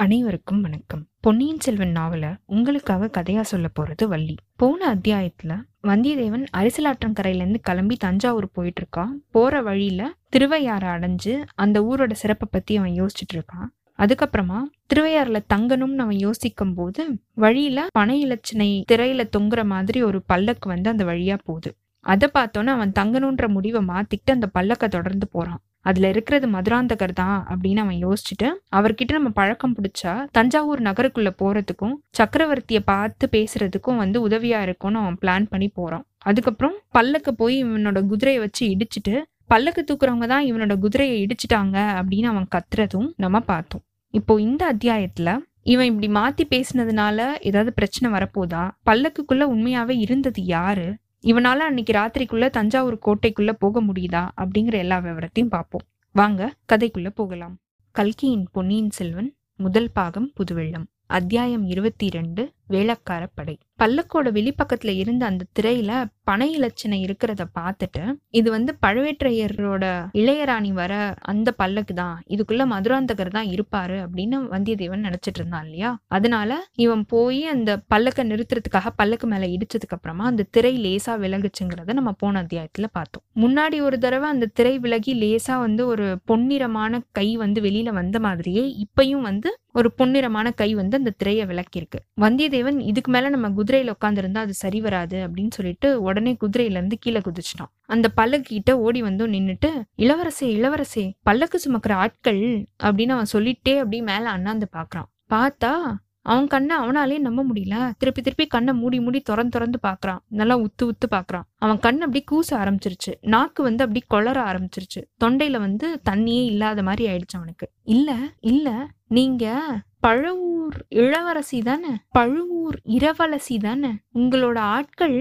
அனைவருக்கும் வணக்கம். பொன்னியின் செல்வன் நாவல உங்களுக்காக கதையா சொல்ல போறது வள்ளி. போன அத்தியாயத்துல வந்தியத்தேவன் அரிசலாற்றங்கரையில இருந்து கிளம்பி தஞ்சாவூர் போயிட்டு இருக்கான் போற வழியில திருவையாறு அடைஞ்சு அந்த ஊரோட சிறப்பை பத்தி அவன் யோசிச்சுட்டு இருக்கான் அதுக்கப்புறமா திருவையாறுல தங்கணும்னு அவன் யோசிக்கும் போது வழியில பனை இலச்சினை திரையில தொங்குற மாதிரி ஒரு பல்லக்கு வந்து அந்த வழியா போகுது. அதை பார்த்தோன்னே அவன் தங்கணுன்ற முடிவை மாத்திக்கிட்டு அந்த பல்லக்கை தொடர்ந்து போறான். அதுல இருக்கிறது மதுராந்தகர் தான் அப்படின்னு அவன் யோசிச்சுட்டு அவர்கிட்ட நம்ம பழக்கம் பிடிச்சா தஞ்சாவூர் நகருக்குள்ள போறதுக்கும் சக்கரவர்த்தியை பார்த்து பேசுறதுக்கும் வந்து உதவியா இருக்கும்னு அவன் பிளான் பண்ணி போறான். அதுக்கப்புறம் பல்லக்க போய் இவனோட குதிரையை வச்சு இடிச்சிட்டு பல்லக்கு தூக்குறவங்க தான் இவனோட குதிரையை இடிச்சிட்டாங்க அப்படின்னு அவன் கத்துறதும் நம்ம பார்த்தோம். இப்போ இந்த அத்தியாயத்துல இவன் இப்படி மாத்தி பேசினதுனால ஏதாவது பிரச்சனை வரப்போதா? பல்லக்குக்குள்ள உண்மையாவே இருந்தது யாரு? இவனால அன்னைக்கு ராத்திரிக்குள்ள தஞ்சாவூர் கோட்டைக்குள்ள போக முடியுதா அப்படிங்கிற எல்லா விவரத்தையும் பார்ப்போம். வாங்க கதைக்குள்ள போகலாம். கல்கியின் பொன்னியின் செல்வன் முதல் பாகம் புதுவெள்ளம். அத்தியாயம் இருபத்தி ரெண்டு வேளக்கார படை பல்லக்கோட வெளிப்பக்கத்துல இருந்த அந்த திரையில பனை இலச்சனை இருக்கிறத பார்த்துட்டு இது வந்து பழுவேற்றையரோட இளையராணி வர அந்த பல்லக்கு தான் இதுக்குள்ள மதுராந்தகர் தான் இருப்பாரு அப்படின்னு வந்தியத்தேவன் நினைச்சிட்டு இருந்தான் இல்லையா? அதனால இவன் போய் அந்த பல்லக்கை நிறுத்துறதுக்காக பல்லக்கு மேல இடிச்சதுக்கு அப்புறமா அந்த திரை லேசா விலகுச்சுங்கிறத நம்ம போன அத்தியாயத்துல பார்த்தோம். முன்னாடி ஒரு தடவை அந்த திரை விலகி லேசா வந்து ஒரு பொன்னிறமான கை வந்து வெளியில வந்த மாதிரியே இப்பயும் வந்து ஒரு பொன்னிறமான கை வந்து அந்த திரையை விளக்கியிருக்கு. வந்தியத்தேவன் இதுக்கு மேல நம்ம குதிரையில உட்காந்துருந்தா அது சரி வராது அப்படின்னு சொல்லிட்டு உடனே குதிரையில இருந்து கீழே குதிச்சிட்டான். அந்த பல்லக்கு கிட்ட ஓடி வந்தும் நின்னுட்டு இளவரசே இளவரசே பல்லக்கு சுமக்கிற ஆட்கள் அப்படின்னு அவன் சொல்லிட்டே அப்படியே மேல அண்ணாந்து பாக்குறான். பார்த்தா அவன் கண்ணை அவனாலே நம்ப முடியல. திருப்பி திருப்பி கண்ணை மூடி மூடி திறந்து திறந்து பாக்குறான். நல்லா உத்து உத்து பாக்குறான். அவன் கண் அப்படி கூச ஆரம்பிச்சிருச்சு. நாக்கு வந்து அப்படி கொளர ஆரம்பிச்சிருச்சு. தொண்டையில வந்து தண்ணியே இல்லாத மாதிரி ஆயிடுச்சு அவனுக்கு. இல்ல இல்ல நீங்க பழுவூர் இளவரசி தானே? பழுவூர் இரவலசி தானே? உங்களோட ஆட்கள்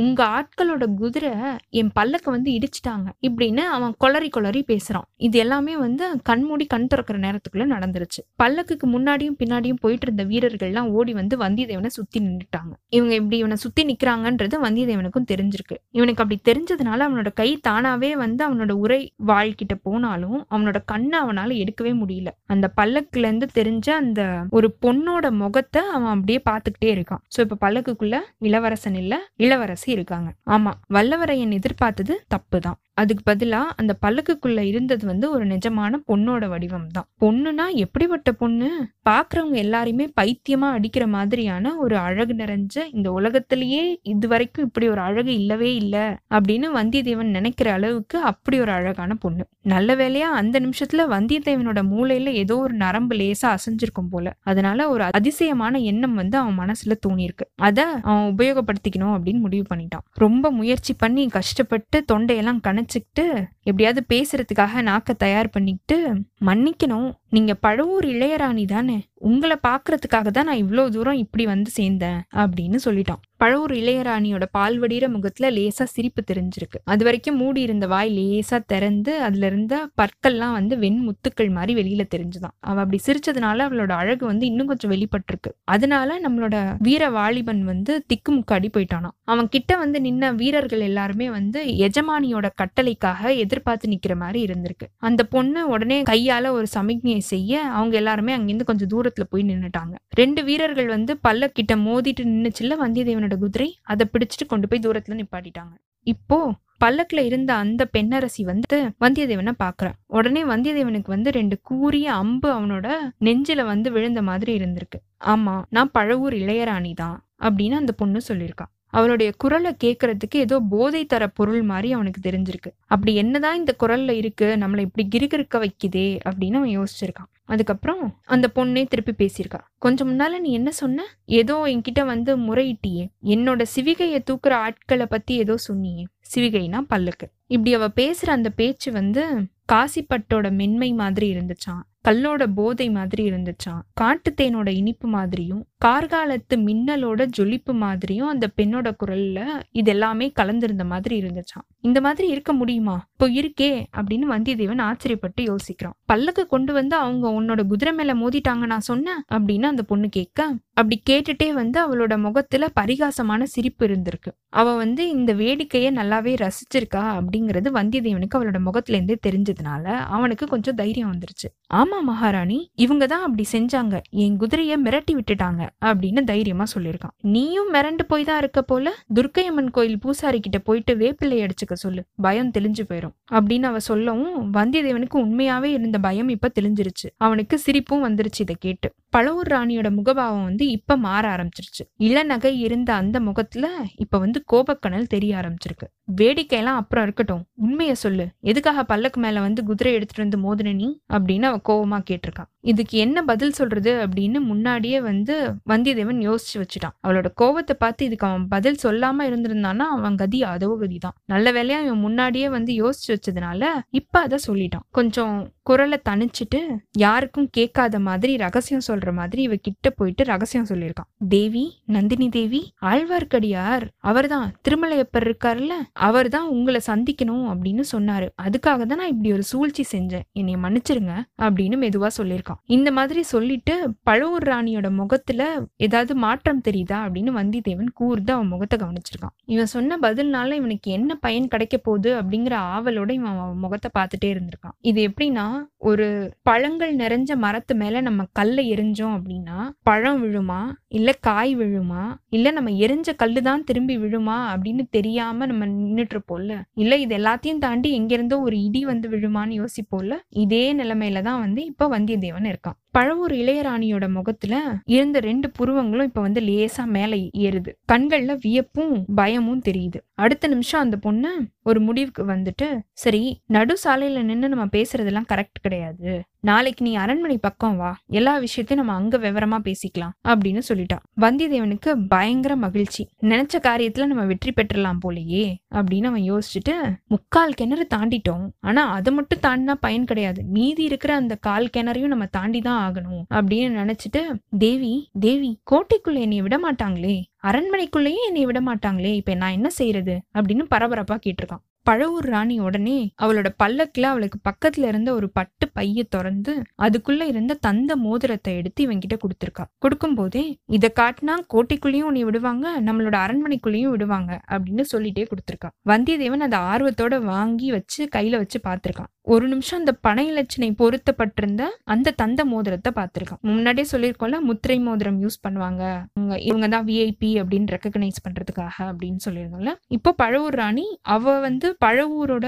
உங்க ஆட்களோட குதிரை என் பல்லக்க வந்து இடிச்சிட்டாங்க இப்படின்னு அவன் கொளறி கொளறி பேசுறான். இது எல்லாமே வந்து கண்மூடி கண் திறக்கிற நேரத்துக்குள்ள நடந்துருச்சு. பல்லக்குக்கு முன்னாடியும் பின்னாடியும் போயிட்டு இருந்த வீரர்கள்லாம் ஓடி வந்து வந்தியத்தேவனை சுத்தி நின்றுட்டாங்க இவங்க இப்படி இவனை சுத்தி நிக்கிறாங்கன்றது வந்தியத்தேவனுக்கும் தெரிஞ்சிருக்கு. இவனுக்கு அப்படி தெரிஞ்சதுனால அவனோட கை தானாவே வந்து அவனோட உரை வாழ்கிட்ட போனாலும் அவனோட கண்ணை அவனால எடுக்கவே முடியல. அந்த பல்லக்குல இருந்து தெரிஞ்ச அந்த ஒரு பொண்ணோட முகத்தை அவன் அப்படியே பார்த்துக்கிட்டே இருக்கான். சோ இப்ப பல்லக்குக்குள்ள இளவரசன் இல்ல இளவரசி இருக்காங்க. ஆமா வல்லவரையன் எதிர்பார்த்தது தப்புதான். அதுக்கு பதிலாக அந்த பல்லக்குக்குள்ள இருந்தது வந்து ஒரு நிஜமான பொண்ணோட வடிவம் தான். பொண்ணுனா எப்படிப்பட்ட பொண்ணு? பார்க்குறவங்க எல்லாரையுமே பைத்தியமா அடிக்கிற மாதிரியான ஒரு அழகு நிறைஞ்ச இந்த உலகத்திலேயே இது வரைக்கும் இப்படி ஒரு அழகு இல்லவே இல்லை அப்படின்னு வந்தியத்தேவன் நினைக்கிற அளவுக்கு அப்படி ஒரு அழகான பொண்ணு. நல்ல வேலையா அந்த நிமிஷத்துல வந்தியத்தேவனோட மூளையில ஏதோ ஒரு நரம்பு லேசா அசைஞ்சிருக்கும் போல. அதனால ஒரு அதிசயமான எண்ணம் வந்து அவன் மனசுல தோணியிருக்கு. அதை அவன் உபயோகப்படுத்திக்கணும் அப்படின்னு முடிவு பண்ணிட்டான். ரொம்ப முயற்சி பண்ணி கஷ்டப்பட்டு தொண்டையெல்லாம் நினச்சிக்கிட்டு எப்படியாவது பேசுறதுக்காக நாக்க தயார் பண்ணிக்கிட்டு மன்னிக்கணும். நீங்க பழுவூர் இளையராணி தானே? உங்களை பாக்குறதுக்காக தான் நான் இவ்வளோ தூரம் இப்படி வந்து சேர்ந்தேன் அப்படின்னு சொல்லிட்டான். பழுவூர் இளையராணியோட பால்வடிகிற முகத்துல லேசா சிரிப்பு தெரிஞ்சிருக்கு. அது வரைக்கும் மூடி இருந்த வாய் லேசா திறந்து அதுல இருந்த பற்கள்லாம் வந்து வெண்முத்துக்கள் மாதிரி வெளியில தெரிஞ்சுதான். அவ அப்படி சிரிச்சதுனால அவளோட அழகு வந்து இன்னும் கொஞ்சம் வெளிப்பட்டிருக்கு. அதனால நம்மளோட வீர வாலிபன் வந்து திக்குமுக்காடி போயிட்டானாம். அவன் கிட்ட வந்து நின்ன வீரர்கள் எல்லாருமே வந்து எஜமானியோட கட்டளைக்காக எதிர்பார்த்து நிக்கிற மாதிரி இருந்திருக்கு. அந்த பொண்ணு உடனே கையால ஒரு சமிக்ஞையை செய்ய அவங்க எல்லாருமே அங்கேருந்து கொஞ்சம் தூரத்துல போய் நின்னுட்டாங்க. ரெண்டு வீரர்கள் வந்து பல்லக்கிட்ட மோதிட்டு நின்னுச்சுல வந்தியத்தேவனோட குதிரை அதை பிடிச்சிட்டு கொண்டு போய் தூரத்துல நிப்பாட்டிட்டாங்க. இப்போ பல்லக்குல இருந்த அந்த பெண்ணரசி வந்து வந்தியத்தேவனை பாக்குறான் உடனே வந்தியத்தேவனுக்கு வந்து ரெண்டு கூரிய அம்பு அவனோட நெஞ்சில வந்து விழுந்த மாதிரி இருந்திருக்கு. ஆமா நான் பழவூர் இளையராணி தான் அப்படின்னு அந்த பொண்ணு சொல்லியிருக்கான் அவளுடைய குரலை கேட்கறதுக்கு ஏதோ போதை தர பொருள் மாதிரி அவனுக்கு தெரிஞ்சிருக்கு. அப்படி என்னதான் இந்த குரல்ல இருக்கு நம்மளை இப்படி கிருகிருக்க வைக்குதே அப்படின்னு அவன் யோசிச்சிருக்கான். அதுக்கப்புறம் அந்த பொண்ணே திருப்பி பேசியிருக்கா. கொஞ்சம் முன்னால நீ என்ன சொன்ன? ஏதோ என்கிட்ட வந்து முறையிட்டியே. என்னோட சிவிகையை தூக்குற ஆட்களை பத்தி ஏதோ சொன்னியே. சிவிகைனா பல்லுக்கு. இப்படி அவ பேசுற அந்த பேச்சு வந்து காசிப்பட்டோட மென்மை மாதிரி இருந்துச்சான் கல்லோட போதை மாதிரி இருந்துச்சான் காட்டுத்தேனோட இனிப்பு மாதிரியும் கார்காலத்து மின்னலோட ஜொலிப்பு மாதிரியும் அந்த பெண்ணோட குரல்ல இது எல்லாமே கலந்திருந்த மாதிரி இருந்துச்சான் இந்த மாதிரி இருக்க முடியுமா? இப்போ இருக்கே அப்படின்னு வந்தியத்தேவன் ஆச்சரியப்பட்டு யோசிக்கிறான். பல்லக்கு கொண்டு வந்து அவங்க உன்னோட குதிரை மேல மோதிட்டாங்க நான் சொன்னேன் அப்படின்னு அந்த பொண்ணு கேட்க அப்படி கேட்டுட்டே வந்து அவளோட முகத்துல பரிகாசமான சிரிப்பு இருந்திருக்கு. அவ வந்து இந்த வேடிக்கையை நல்லாவே ரசிச்சிருக்கா அப்படிங்கிறது வந்தியத்தேவனுக்கு அவளோட முகத்துல இருந்தே தெரிஞ்சதுனால அவனுக்கு கொஞ்சம் தைரியம் வந்துருச்சு. ஆமா மகாராணி இவங்க தான் அப்படி செஞ்சாங்க. என் குதிரைய மிரட்டி விட்டுட்டாங்க. அப்படின்னு தைரியமா சொல்லியிருக்கான். நீயும் மிரண்டு போய் தான் இருக்க போல துர்க்கையம்மன் கோயில் பூசாரி கிட்ட போயிட்டு வேப்பிள்ளை அடிச்சுக்க சொல்லு பயம் தெளிஞ்சு போயிடும் அப்படின்னு அவ சொல்லவும் வந்தியத்தேவனுக்கு உண்மையாவே இருந்த பயம் இப்ப தெளிஞ்சிருச்சு. அவனுக்கு சிரிப்பும் வந்துருச்சு இதை கேட்டு. பழவூர் ராணியோட முகபாவம் வந்து இப்ப மாற ஆரம்பிச்சிருச்சு. இளநகை இருந்த அந்த முகத்துல இப்ப வந்து கோபக்கணல் தெரிய ஆரம்பிச்சிருக்கு. வேடிக்கையெல்லாம் அப்புறம் இருக்கட்டும். உண்மையை சொல்லு. எதுக்காக பல்லக்கு மேல வந்து குதிரை எடுத்துட்டு வந்து மோதின நீ? அப்படின்னு அவ கோவமா கேட்டிருக்கான் இதுக்கு என்ன பதில் சொல்றது அப்படின்னு முன்னாடியே வந்து வந்தியத்தேவன் யோசிச்சு வச்சுட்டான். அவளோட கோவத்தை பார்த்து இதுக்கு அவன் பதில் சொல்லாம இருந்திருந்தான்னா அவன் கதி அதோ கதி தான் நல்ல வேலையா இவன் முன்னாடியே வந்து யோசிச்சு வச்சதுனால இப்ப அதை சொல்லிட்டான். கொஞ்சம் குரலை தணிச்சிட்டு யாருக்கும் கேட்காத மாதிரி ரகசியம் சொல்ற மாதிரி இவ கிட்ட போயிட்டு ரகசியம் சொல்லியிருக்கான். தேவி நந்தினி தேவி ஆழ்வார்க்கடியார் அவர்தான். திருமலையப்பர் இருக்காருல்ல அவர்தான் உங்களை சந்திக்கணும் அப்படின்னு சொன்னாரு. அதுக்காக தான் நான் இப்படி ஒரு சூழ்ச்சி செஞ்சேன். என்னை மன்னிச்சிருங்க அப்படின்னு மெதுவா சொல்லியிருக்கான். இந்த மாதிரி சொல்லிட்டு பழுவூர் ராணியோட முகத்துல ஏதாவது மாற்றம் தெரியுதா அப்படின்னு வந்தித்தேவன் கூர்ந்து அவன் முகத்தை கவனிச்சிருக்கான். இவன் சொன்ன பதில்னால இவனுக்கு என்ன பயன் கிடைக்க போகுது? அப்படிங்கிற ஆவலோட இவன் அவன் முகத்தை பார்த்துட்டே இருந்திருக்கான். இது எப்படின்னா ஒரு பழங்கள் நிறைஞ்ச மரத்து மேல நம்ம கல்லை எரிஞ்சோம் அப்படின்னா பழம் விழுமா? இல்ல காய் விழுமா? இல்ல நம்ம எரிஞ்ச கல்லு தான் திரும்பி விழுமா? அப்படின்னு தெரியாம நம்ம நின்னுட்டு இருப்போம்ல இல்ல இது எல்லாத்தையும் தாண்டி எங்க இருந்தோ ஒரு இடி வந்து விழுமான்னு யோசிப்போம்ல. இதே நிலைமையில தான் வந்து இப்ப வந்தியத்தேவன் இருக்கான். பழவூர் இளையராணியோட முகத்துல இருந்த ரெண்டு புருவங்களும் இப்ப வந்து லேசா மேல ஏறுது. கண்கள்ல வியப்பும் பயமும் தெரியுது. அடுத்த நிமிஷம் அந்த பொண்ணு ஒரு முடிவுக்கு வந்துட்டு சரி நடு சாலையில நின்னு நம்ம பேசுறதெல்லாம் கரெக்ட் கிடையாது. நாளைக்கு நீ அரண்மனை பக்கம் வா. எல்லா விஷயத்தையும் நம்ம அங்க விவரமா பேசிக்கலாம் அப்படின்னு சொல்லிட்டா. வந்தியத்தேவனுக்கு பயங்கர மகிழ்ச்சி. நினைச்ச காரியத்துல நம்ம வெற்றி பெற்றலாம் போலயே அப்படின்னு அவன் யோசிச்சுட்டு முக்கால் கிணறு தாண்டிட்டோம். ஆனா அதை மட்டும் தாண்டினா பயன் கிடையாது. மீதி இருக்கிற அந்த கால் கிணறையும் நம்ம தாண்டி தான் ஆகணும். அப்படின்னு நினைச்சிட்டு தேவி தேவி கோட்டைக்குள்ள என்னை விட மாட்டாங்களே அரண்மனைக்குள்ளேயும் என்னை விட மாட்டாங்களே இப்ப நான் என்ன செய்யறது அப்படின்னு பரபரப்பா கேட்டிருக்கான். பழவூர் ராணி உடனே அவளோட பல்லக்குல அவளுக்கு பக்கத்துல இருந்த ஒரு பட்டு பைய திறந்து அதுக்குள்ள இருந்த தந்த மோதிரத்தை எடுத்து இவங்கிட்ட கொடுத்துருக்கா. கொடுக்கும் போதே இதை காட்டினா கோட்டைக்குள்ளேயும் உன்னை விடுவாங்க நம்மளோட அரண்மனைக்குள்ளேயும் விடுவாங்க அப்படின்னு சொல்லிட்டே கொடுத்துருக்கா. வந்தியத்தேவன் அதை ஆர்வத்தோட வாங்கி வச்சு கையில வச்சு பார்த்துருக்கான். ஒரு நிமிஷம் அந்த பனை இலச்சினை பொருத்தப்பட்டிருந்த அந்த தந்த மோதிரத்தை பார்த்துருக்கான் முன்னாடியே சொல்லியிருக்கோம்ல முத்திரை மோதிரம் யூஸ் பண்ணுவாங்க. இவங்க இவங்க தான் விஐபி அப்படின்னு ரெக்கக்னைஸ் பண்றதுக்காக அப்படின்னு சொல்லியிருக்கோம்ல இப்போ பழவூர் ராணி அவ வந்து பழவூரோட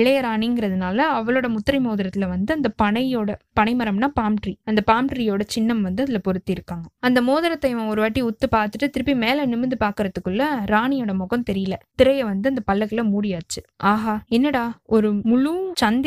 இளையராணிங்கிறதுனால அவளோட முத்திரை மோதிரத்துல வந்து அந்த பனையோட பனைமரம்னா பாம்ட்ரி அந்த பாம்ட்ரியோட சின்னம் வந்து அதுல பொருத்தி இருக்காங்க அந்த மோதிரத்தை இவன் ஒரு வாட்டி உத்து பார்த்துட்டு திருப்பி மேல நிமிந்து பாக்குறதுக்குள்ள ராணியோட முகம் தெரியல. திரையை வந்து அந்த பல்லக்குல மூடியாச்சு. ஆஹா என்னடா ஒரு முழு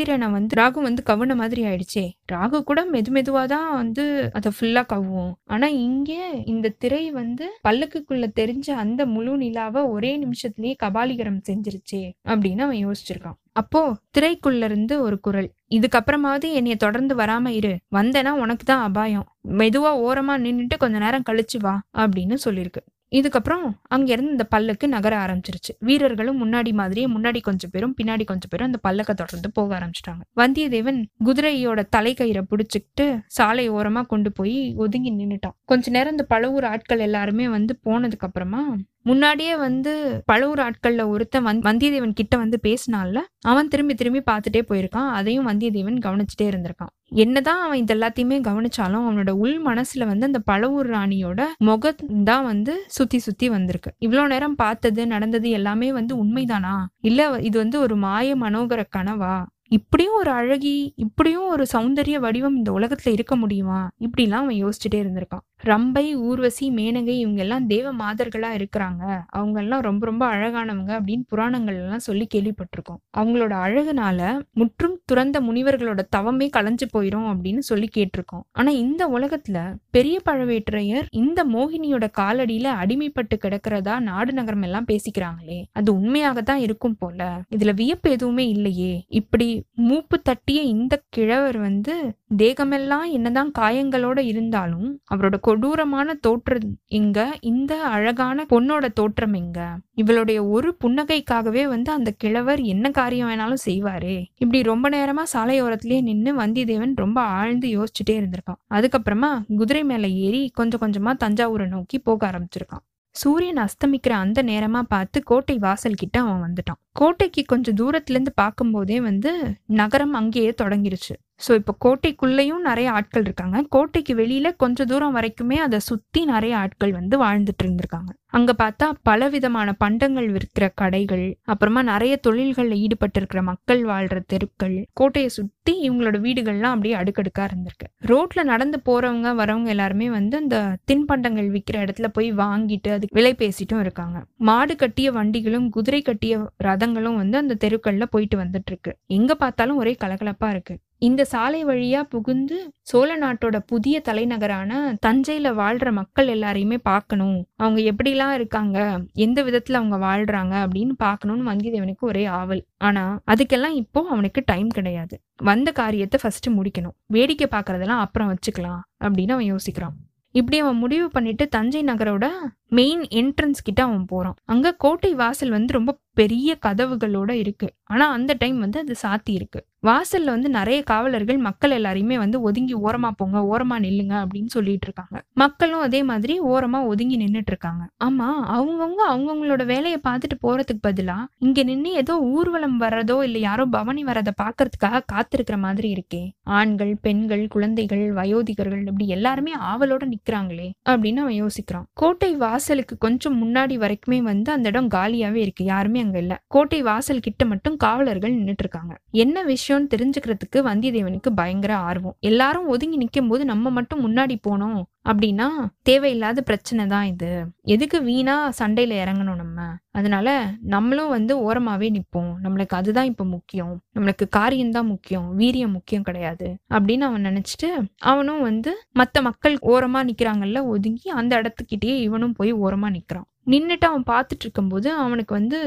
சந்திரனை வந்து ராகு வந்து கவுன மாதிரி ஆயிடுச்சே. ராகு கூட மெது மெதுவா தான் வந்து அதை ஃபுல்லா கவ்வும். ஆனா இங்க இந்த திரை வந்து பல்லக்குக்குள்ள தெரிஞ்ச அந்த முழு நிலாவை ஒரே நிமிஷத்துலயே கபாலிகரம் செஞ்சிருச்சே அப்படின்னு அவன் யோசிச்சிருக்கான். அப்போ திரைக்குள்ள இருந்து ஒரு குரல் இதுக்கப்புறமாவது என்னைய தொடர்ந்து வராம இரு. வந்தேன்னா உனக்கு தான் அபாயம். மெதுவா ஓரமா நின்னுட்டு கொஞ்ச நேரம் கழிச்சு வா அப்படின்னு சொல்லியிருக்கு இதுக்கப்புறம் அங்கேருந்து இந்த பல்லுக்கு நகர ஆரம்பிச்சிருச்சு. வீரர்களும் முன்னாடி மாதிரியே முன்னாடி கொஞ்சம் பேரும் பின்னாடி கொஞ்சம் பேரும் அந்த பல்லக்க தொடர்ந்து போக ஆரம்பிச்சிட்டாங்க. வந்தியத்தேவன் குதிரையோட தலைக்கயிறை பிடிச்சிக்கிட்டு சாலை ஓரமா கொண்டு போய் ஒதுங்கி நின்றுட்டான் கொஞ்ச நேரம் இந்த பழவூர் ஆட்கள் எல்லாருமே வந்து போனதுக்கு அப்புறமா முன்னாடியே வந்து பழவூர் ஆட்கள்ல ஒருத்தன் வந் வந்தியத்தேவன் கிட்ட வந்து பேசினால அவன் திரும்பி திரும்பி பார்த்துட்டே போயிருக்கான். அதையும் வந்தியத்தேவன் கவனிச்சுட்டே இருந்திருக்கான். என்னதான் அவன் இது எல்லாத்தையுமே கவனிச்சாலும் அவனோட உள் மனசுல வந்து அந்த பழவூர் ராணியோட முகம் தான் வந்து சுத்தி சுத்தி வந்திருக்கு. இவ்வளவு நேரம் பார்த்தது நடந்தது எல்லாமே வந்து உண்மைதானா? இல்ல இது வந்து ஒரு மாய மனோகர கனவா? இப்படியும் ஒரு அழகி இப்படியும் ஒரு சௌந்தரிய வடிவம் இந்த உலகத்துல இருக்க முடியுமா? இப்படிலாம் அவன் யோசிச்சுட்டே இருந்திருக்கான். ரம்பை ஊர்வசி மேனகை இவங்க எல்லாம் தேவ மாதர்களா இருக்கிறாங்க. அவங்க எல்லாம் ரொம்ப ரொம்ப அழகானவங்க அப்படின்னு புராணங்கள் எல்லாம் சொல்லி கேள்விப்பட்டிருக்கோம். அவங்களோட அழகுனால முற்றும் துறந்த முனிவர்களோட தவமே களைஞ்சு போயிரும் அப்படின்னு சொல்லி கேட்டிருக்கோம். ஆனா இந்த உலகத்துல பெரிய பழவேற்றையர் இந்த மோகினியோட காலடியில அடிமைப்பட்டு கிடக்கிறதா நாடு நகரம் எல்லாம் பேசிக்கிறாங்களே. அது உண்மையாகத்தான் இருக்கும் போல. இதுல வியப்பு எதுவுமே இல்லையே. இப்படி மூப்பு தட்டிய இந்த கிழவர் வந்து தேகமெல்லாம் என்னதான் காயங்களோட இருந்தாலும் அவரோட கொடூரமான தோற்றம் எங்க? இந்த அழகான பொண்ணோட தோற்றம் எங்க? இவளுடைய ஒரு புன்னகைக்காகவே வந்து அந்த கிழவர் என்ன காரியம் வேணாலும் செய்வாரே? இப்படி ரொம்ப நேரமா சாலையோரத்திலேயே நின்று வந்தியத்தேவன் ரொம்ப ஆழ்ந்து யோசிச்சுட்டே இருந்திருக்கான். அதுக்கப்புறமா குதிரை மேல ஏறி கொஞ்சம் கொஞ்சமா தஞ்சாவூரை நோக்கி போக ஆரம்பிச்சிருக்கான். சூரியன் அஸ்தமிக்கிற அந்த நேரமா பார்த்து கோட்டை வாசல் கிட்ட அவன் வந்துட்டான். கோட்டைக்கு கொஞ்சம் தூரத்துல இருந்து பார்க்கும்போதே வந்து நகரம் அங்கேயே தொடங்கிருச்சு. ஸோ இப்போ கோட்டைக்குள்ளேயும் நிறைய ஆட்கள் இருக்காங்க. கோட்டைக்கு வெளியில கொஞ்ச தூரம் வரைக்குமே அதை சுத்தி நிறைய ஆட்கள் வந்து வாழ்ந்துட்டு இருந்திருக்காங்க. அங்க பார்த்தா பல விதமான பண்டங்கள் விற்கிற கடைகள் அப்புறமா நிறைய தொழில்களில் ஈடுபட்டு இருக்கிற மக்கள் வாழ்ற தெருக்கள் கோட்டையை சுத்தி இவங்களோட வீடுகள்லாம் அப்படியே அடுக்கடுக்கா இருந்திருக்கு. ரோட்ல நடந்து போறவங்க வரவங்க எல்லாருமே வந்து அந்த தின்பண்டங்கள் விற்கிற இடத்துல போய் வாங்கிட்டு அதுக்கு விலை பேசிட்டும் இருக்காங்க. மாடு கட்டிய வண்டிகளும் குதிரை கட்டிய ரதங்களும் வந்து அந்த தெருக்கள்ல போயிட்டு வந்துட்டு இருக்கு. எங்க பார்த்தாலும் ஒரே கலகலப்பா இருக்கு. இந்த சாலை வழியா புகுந்து சோழ நாட்டோட புதிய தலைநகரான தஞ்சையில வாழ்ற மக்கள் எல்லாரையுமே பார்க்கணும். அவங்க எப்படிலாம் இருக்காங்க? எந்த விதத்துல அவங்க வாழ்றாங்க? அப்படின்னு பார்க்கணும்னு வந்தியத்தேவனுக்கு ஒரே ஆவல். ஆனா அதுக்கெல்லாம் இப்போ அவனுக்கு டைம் கிடையாது. வந்த காரியத்தை ஃபர்ஸ்ட் முடிக்கணும். வேடிக்கை பார்க்கறதெல்லாம் அப்புறம் வச்சுக்கலாம் அப்படின்னு அவன் யோசிக்கிறான். இப்படி அவன் முடிவு பண்ணிட்டு தஞ்சை நகரோட மெயின் என்ட்ரன்ஸ் கிட்ட அவன் போறான். அங்க கோட்டை வாசல் வந்து ரொம்ப பெரிய கதவுகளோட இருக்கு. ஆனா அந்த டைம் வந்து அது சாத்தி இருக்கு. வாசல்ல வந்து நிறைய காவலர்கள் மக்கள் எல்லாரையுமே வந்து ஒதுங்கி ஓரமா போங்க ஓரமா நில்லுங்க அப்படின்னு சொல்லிட்டு இருக்காங்க. மக்களும் அதே மாதிரி ஓரமா ஒதுங்கி நின்னுட்டு இருக்காங்க. ஆமா அவங்கவுங்க அவங்கவுங்களோட வேலையை பார்த்துட்டு போறதுக்கு பதிலா இங்க நின்று ஏதோ ஊர்வலம் வர்றதோ இல்ல யாரோ பவனி வர்றதை பாக்குறதுக்காக காத்திருக்கிற மாதிரி இருக்கே. ஆண்கள் பெண்கள் குழந்தைகள் வயோதிகர்கள் இப்படி எல்லாருமே ஆவலோட நிக்கிறாங்களே அப்படின்னு அவன் யோசிக்கிறான். கோட்டை வா வாசலுக்கு கொஞ்சம் முன்னாடி வரைக்குமே வந்து அந்த இடம் காலியாவே இருக்கு. யாருமே அங்க இல்ல. கோட்டை வாசல் கிட்ட மட்டும் காவலர்கள் நின்னுட்டு இருக்காங்க என்ன விஷயம்னு தெரிஞ்சுக்கிறதுக்கு வந்தியத்தேவனுக்கு பயங்கர ஆர்வம். எல்லாரும் ஒதுங்கி நிக்கும் போது நம்ம மட்டும் முன்னாடி போனோம். அப்படின்னா தேவையில்லாத பிரச்சனை தான் இது. எதுக்கு வீணா சண்டையில இறங்கணும் நம்ம? அதனால நம்மளும் வந்து ஓரமாவே நிற்போம் நம்மளுக்கு அதுதான் இப்போ முக்கியம். நம்மளுக்கு காரியம்தான் முக்கியம். வீரியம் முக்கியம் கிடையாது. அப்படின்னு அவன் நினைச்சிட்டு அவனும் வந்து மற்ற மக்கள் ஓரமா நிற்கிறாங்கல்ல ஒதுங்கி அந்த இடத்துக்கிட்டயே இவனும் போய் ஓரமா நிற்கிறான் நின்னுட்டு அவன் பார்த்துட்டு இருக்கும்போது அவனுக்கு வந்து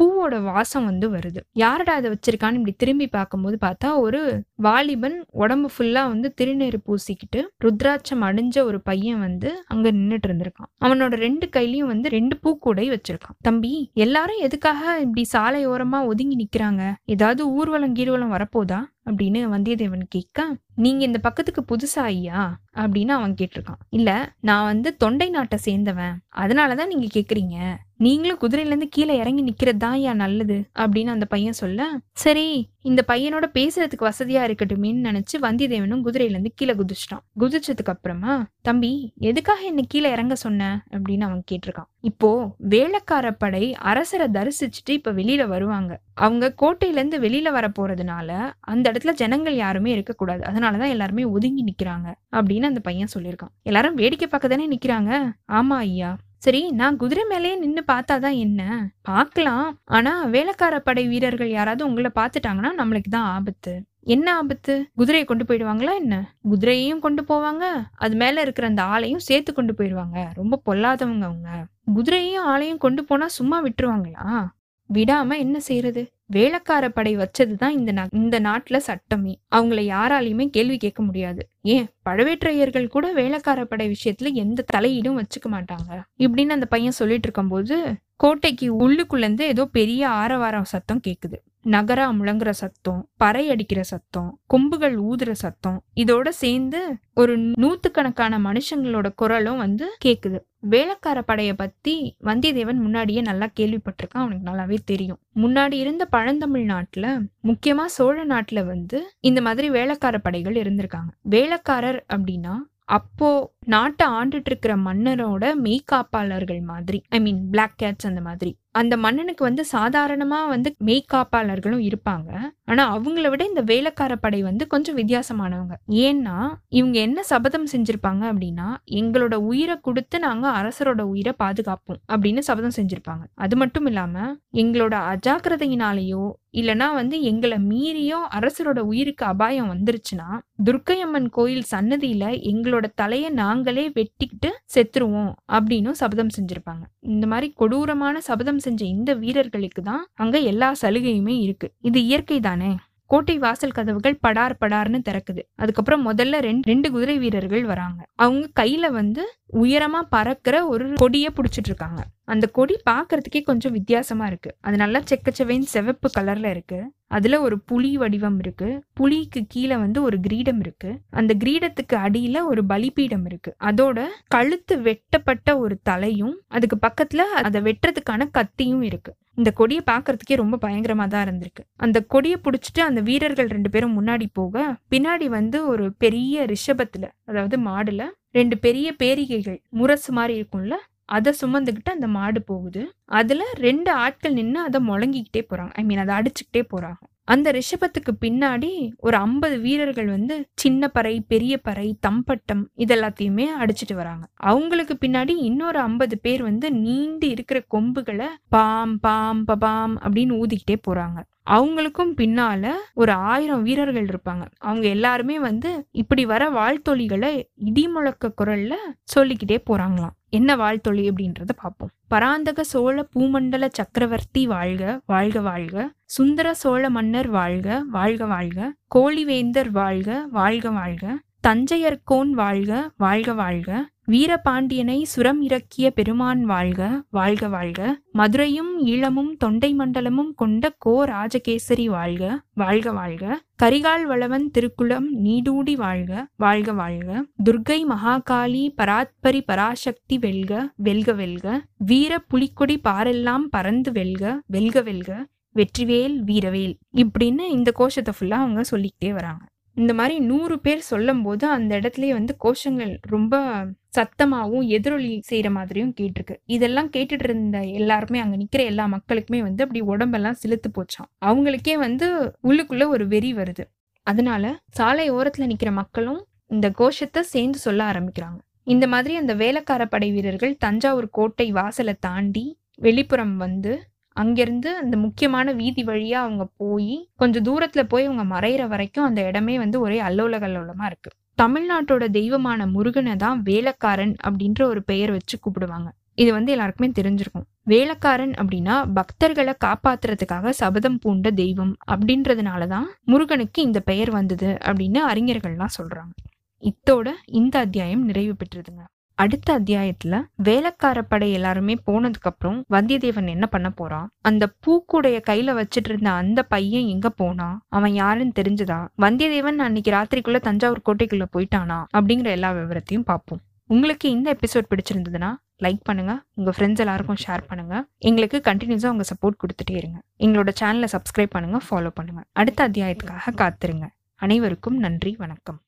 பூவோட வாசம் வந்து வருது. யாரடா அதை வச்சிருக்கான்னு இப்படி திரும்பி பார்க்கும்போது பார்த்தா ஒரு வாலிபன் உடம்பு ஃபுல்லாக வந்து திருநீர் பூசிக்கிட்டு ருத்ராட்சம் அடிஞ்ச ஒரு பையன் வந்து அங்க நின்றுட்டு இருந்திருக்கான் அவனோட ரெண்டு கையிலையும் வந்து ரெண்டு பூக்கூடை வச்சிருக்கான். தம்பி எல்லாரும் எதுக்காக இப்படி சாலையோரமா ஒதுங்கி நிக்கிறாங்க? ஏதாவது ஊர்வலம் கீர்வலம் வரப்போதா? அப்படின்னு வந்தியத்தேவன் கேட்க நீங்க இந்த பக்கத்துக்கு புதுசா ஐயா? அப்படின்னு அவன் கேட்டிருக்கான். இல்ல நான் வந்து தொண்டை நாட்டை சேர்ந்தவன். அதனாலதான் நீங்க கேக்குறீங்க. நீங்களும் குதிரையில இருந்து கீழே இறங்கி நிக்கிறது தான் ஐயா நல்லது. அப்படின்னு அந்த பையன் சொல்ல சரி இந்த பையனோட பேசுறதுக்கு வசதியா இருக்கட்டுமேன்னு நினைச்சு வந்தியத்தேவனும் குதிரையிலேருந்து கீழே குதிச்சிட்டான். குதிச்சதுக்கு அப்புறமா தம்பி எதுக்காக என்ன கீழே இறங்க சொன்ன? அப்படின்னு அவன் கேட்டிருக்கான். இப்போ வேளக்கார படை அரசரை தரிசிச்சுட்டு இப்ப வெளியில வருவாங்க. அவங்க கோட்டையில இருந்து வெளியில வர போறதுனால அந்த இடத்துல ஜனங்கள் யாருமே இருக்கக்கூடாது. அதனாலதான் எல்லாருமே ஒதுங்கி நிக்கிறாங்க அப்படின்னு அந்த பையன் சொல்லியிருக்கான். எல்லாரும் வேடிக்கை பார்க்க தானே நிக்கிறாங்க? ஆமா ஐயா. சரி நான் குதிரை மேலேயே நின்னு பார்த்தாதான் என்ன? பார்க்கலாம். ஆனா வேலைக்கார படை வீரர்கள் யாராவது உங்களை பார்த்துட்டாங்கன்னா நம்மளுக்கு தான் ஆபத்து. என்ன ஆபத்து? குதிரையை கொண்டு போயிடுவாங்களா என்ன? குதிரையையும் கொண்டு போவாங்க. அது மேல இருக்கிற அந்த ஆளையும் சேர்த்து கொண்டு போயிடுவாங்க. ரொம்ப பொல்லாதவங்க அவங்க. குதிரையும் ஆளையும் கொண்டு போனா சும்மா விட்டுருவாங்களா? விடாம என்ன செய்யறது வேலைக்கார படை வச்சதுதான் இந்த நா- இந்த நாட்டுல சட்டமே. அவங்கள யாராலையுமே கேள்வி கேட்க முடியாது. ஏன்? பழவேற்றையர்கள் கூட வேலைக்கார படை விஷயத்துல எந்த தலையீடும் வச்சுக்க மாட்டாங்க. இப்படின்னு அந்த பையன் சொல்லிட்டு இருக்கும்போது கோட்டைக்கு உள்ளுக்குள்ள இருந்து ஏதோ பெரிய ஆரவாரம் சத்தம் கேக்குது. நகரா முழங்குற சத்தம் பறை அடிக்கிற சத்தம் கொம்புகள் ஊதுற சத்தம் இதோட சேர்ந்து ஒரு நூத்துக்கணக்கான மனுஷங்களோட குரலும் வந்து கேக்குது. வேலைக்கார படைய பத்தி வந்தியத்தேவன் முன்னாடியே நல்லா கேள்விப்பட்டிருக்கான் அவனுக்கு நல்லாவே தெரியும். முன்னாடி இருந்த பழந்தமிழ் நாட்டுல முக்கியமா சோழ நாட்டுல வந்து இந்த மாதிரி வேலைக்கார படைகள் இருந்திருக்காங்க. வேலைக்காரர் அப்படின்னா அப்போ நாட்டை ஆண்டுட்டு இருக்கிற மன்னரோட மெய்காப்பாளர்கள் மாதிரி. ஐ மீன் பிளாக் கேட்ஸ் அந்த மாதிரி. அந்த மன்னனுக்கு வந்து சாதாரணமா வந்து மெய்காப்பாளர்களும் இருப்பாங்க. ஆனா அவங்கள விட இந்த வேலைக்கார படை வந்து கொஞ்சம் வித்தியாசமானவங்க. ஏன்னா இவங்க என்ன சபதம் செஞ்சிருப்பாங்க அப்படின்னா எங்களோட உயிரை கொடுத்து நாங்க அரசரோட உயிரை பாதுகாப்போம் அப்படின்னு சபதம் செஞ்சிருப்பாங்க. அது மட்டும் இல்லாம எங்களோட அஜாக்கிரதையினாலேயோ இல்லைன்னா வந்து எங்களை மீறியோ அரசரோட உயிருக்கு அபாயம் வந்துருச்சுன்னா துர்க்கையம்மன் கோயில் சன்னதியில எங்களோட தலையை நாங்களே வெட்டிக்கிட்டு செத்துருவோம் அப்படின்னும் சபதம் செஞ்சிருப்பாங்க. இந்த மாதிரி கொடூரமான சபதம் செஞ்ச இந்த வீரர்களுக்கு தான் அங்க எல்லா சலுகையுமே இருக்கு. இது இயற்கை தானே. கோட்டை வாசல் கதவுகள் படார் படார்னு திறக்குது. அதுக்கப்புறம் முதல்ல ரெண்டு ரெண்டு குதிரை வீரர்கள் வராங்க. அவங்க கையில வந்து உயரமா பறக்கிற ஒரு கொடியை பிடிச்சிட்டு இருக்காங்க அந்த கொடி பார்க்கறதுக்கே கொஞ்சம் வித்தியாசமா இருக்கு. அது நல்லா செக்கச்செவைன்னு சிவப்பு கலர்ல இருக்கு. அதுல ஒரு புலி வடிவம் இருக்கு. புலிக்கு கீழே வந்து ஒரு கிரீடம் இருக்கு. அந்த கிரீடத்துக்கு அடியில ஒரு பலிபீடம் இருக்கு. அதோட கழுத்து வெட்டப்பட்ட ஒரு தலையும் அதுக்கு பக்கத்துல அதை வெட்டுறதுக்கான கத்தியும் இருக்கு. இந்த கொடியை பார்க்கறதுக்கே ரொம்ப பயங்கரமா தான் இருந்திருக்கு. அந்த கொடியை பிடிச்சிட்டு அந்த வீரர்கள் ரெண்டு பேரும் முன்னாடி போக பின்னாடி வந்து ஒரு பெரிய ரிஷபத்துல அதாவது மாடுல ரெண்டு பெரிய பேரிகைகள் முரசு மாதிரி இருக்கும்ல அதை சுமந்துக்கிட்டு அந்த மாடு போகுது. அதுல ரெண்டு ஆட்கள் நின்று அதை முழங்கிக்கிட்டே போறாங்க. ஐ மீன் அதை அடிச்சுக்கிட்டே போறாங்க. அந்த ரிஷபத்துக்கு பின்னாடி ஒரு ஐம்பது வீரர்கள் வந்து சின்ன பறை பெரிய பறை தம்பட்டம் இதெல்லாத்தையுமே அடிச்சிட்டு வராங்க. அவங்களுக்கு பின்னாடி இன்னொரு ஐம்பது பேர் வந்து நீண்டு இருக்கிற கொம்புகளை பாம் பாம் பபாம் அப்படின்னு ஊதிக்கிட்டே போறாங்க. அவங்களுக்கும் பின்னால ஒரு ஆயிரம் வீரர்கள் இருப்பாங்க. அவங்க எல்லாருமே வந்து இப்படி வர வாழ்த்தொழிகளை இடிமுழக்க குரல்ல சொல்லிக்கிட்டே போறாங்களாம். என்ன வாழ்த்தொழி அப்படின்றத பார்ப்போம். பராந்தக சோழ பூமண்டல சக்கரவர்த்தி வாழ்க வாழ்க வாழ்க. சுந்தர சோழ மன்னர் வாழ்க வாழ்க வாழ்க. கோழிவேந்தர் வாழ்க வாழ்க வாழ்க. தஞ்சையர்கோன் வாழ்க வாழ்க வாழ்க. வீரபாண்டியனை சுரம் இறக்கிய பெருமான் வாழ்க வாழ்க வாழ்க. மதுரையும் ஈழமும் தொண்டை மண்டலமும் கொண்ட கோ ராஜகேசரி வாழ்க வாழ்க வாழ்க. கரிகால் வளவன் திருக்குளம் நீடூடி வாழ்க வாழ்க வாழ்க. துர்கை மகாகாளி பராத்பரி பராசக்தி வெல்க வெல்க வெல்க. வீர புலிக்கொடி பாரெல்லாம் பறந்து வெல்க வெல்க வெல்க. வெற்றிவேல் வீரவேல். இப்படின்னு இந்த கோஷத்தை ஃபுல்லா அவங்க சொல்லிக்கிட்டே வராங்க. இந்த மாதிரி நூறு பேர் சொல்லும் போது அந்த இடத்துலயே வந்து கோஷங்கள் ரொம்ப சத்தமாகவும் எதிரொலி செய்கிற மாதிரியும் கேட்டிருக்கு. இதெல்லாம் கேட்டுட்டு இருந்த எல்லாருமே அங்கே நிற்கிற எல்லா மக்களுக்குமே வந்து அப்படி உடம்பெல்லாம் சிலுத்து போச்சாம். அவங்களுக்கே வந்து உள்ளுக்குள்ள ஒரு வெறி வருது. அதனால சாலை ஓரத்தில் நிற்கிற மக்களும் இந்த கோஷத்தை சேர்ந்து சொல்ல ஆரம்பிக்கிறாங்க. இந்த மாதிரி அந்த வேலைக்கார படை வீரர்கள் தஞ்சாவூர் கோட்டை வாசலை தாண்டி வெளிப்புறம் வந்து அங்கிருந்து அந்த முக்கியமான வீதி வழியா அவங்க போய் கொஞ்சம் தூரத்துல போய் அவங்க மறையிற வரைக்கும் அந்த இடமே வந்து ஒரே அல்லோல கல்லோலமா இருக்கு. தமிழ்நாட்டோட தெய்வமான முருகனை தான் வேலைக்காரன் அப்படின்ற ஒரு பெயர் வச்சு கூப்பிடுவாங்க. இது வந்து எல்லாருக்குமே தெரிஞ்சிருக்கும். வேலைக்காரன் அப்படின்னா பக்தர்களை காப்பாத்துறதுக்காக சபதம் பூண்ட தெய்வம் அப்படின்றதுனாலதான் முருகனுக்கு இந்த பெயர் வந்தது அப்படின்னு அறிஞர்கள்லாம் சொல்றாங்க. இத்தோட இந்த அத்தியாயம் நிறைவு பெற்றதுங்க. அடுத்த அத்தியாயத்துல வேலைக்கார படை எல்லாருமே போனதுக்கு அப்புறம் வந்தியத்தேவன் என்ன பண்ண போறான்? அந்த பூக்குடைய கையில வச்சிட்டு இருந்த அந்த பையன் எங்க போனா? அவன் யாருன்னு தெரிஞ்சதா? வந்தியத்தேவன் அன்னைக்கு ராத்திரிக்குள்ள தஞ்சாவூர் கோட்டைக்குள்ள போயிட்டானா? அப்படிங்கிற எல்லா விவரத்தையும் பார்ப்போம். உங்களுக்கு இந்த எபிசோட் பிடிச்சிருந்ததுன்னா லைக் பண்ணுங்க உங்க ஃப்ரெண்ட்ஸ் எல்லாருக்கும் ஷேர் பண்ணுங்க. எங்களுக்கு கண்டினியூஸா உங்க சப்போர்ட் கொடுத்துட்டே இருங்க. எங்களோட சேனலை சப்ஸ்கிரைப் பண்ணுங்க ஃபாலோ பண்ணுங்க. அடுத்த அத்தியாயத்துக்காக காத்துருங்க. அனைவருக்கும் நன்றி வணக்கம்.